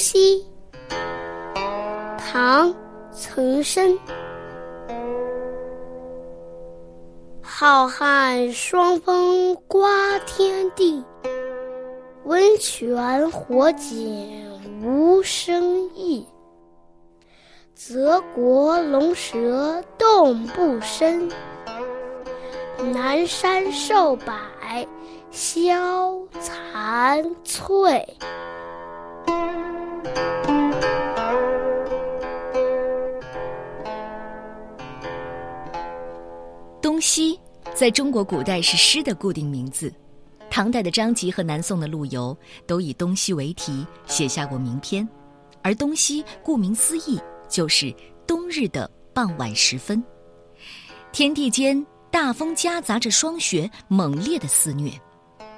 西，唐·岑参。浩瀚霜风刮天地，温泉火井无声意。泽国龙蛇动不深，南山瘦柏消残翠。西在中国古代是诗的固定名字，唐代的张籍和南宋的陆游都以东西为题写下过名篇，而东西顾名思义就是冬日的傍晚时分，天地间大风夹杂着霜雪，猛烈的肆虐，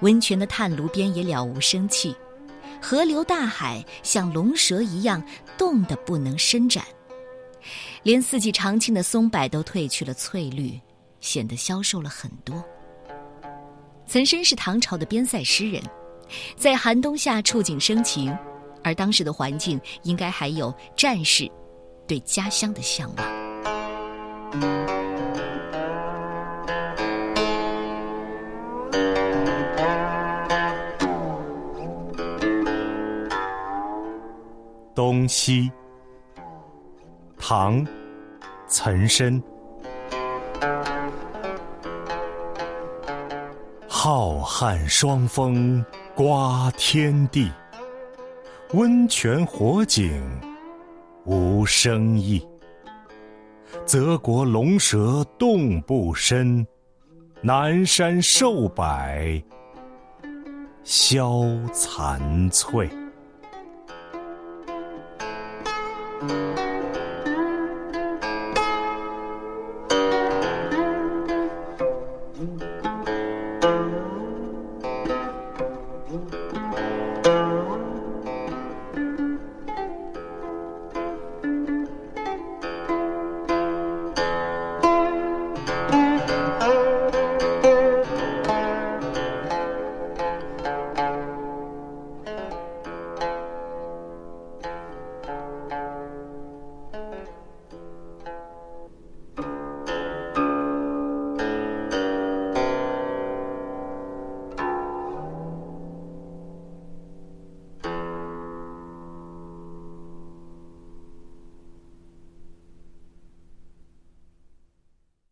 温泉的炭炉边也了无生气，河流大海像龙蛇一样冻得不能伸展，连四季常青的松柏都褪去了翠绿。显得消瘦了很多。岑参是唐朝的边塞诗人，在寒冬下触景生情，而当时的环境应该还有战士对家乡的向往。东西，唐，岑参。浩瀚霜风刮天地，温泉火井无声意。泽国龙蛇动不深，南山瘦柏消残翠。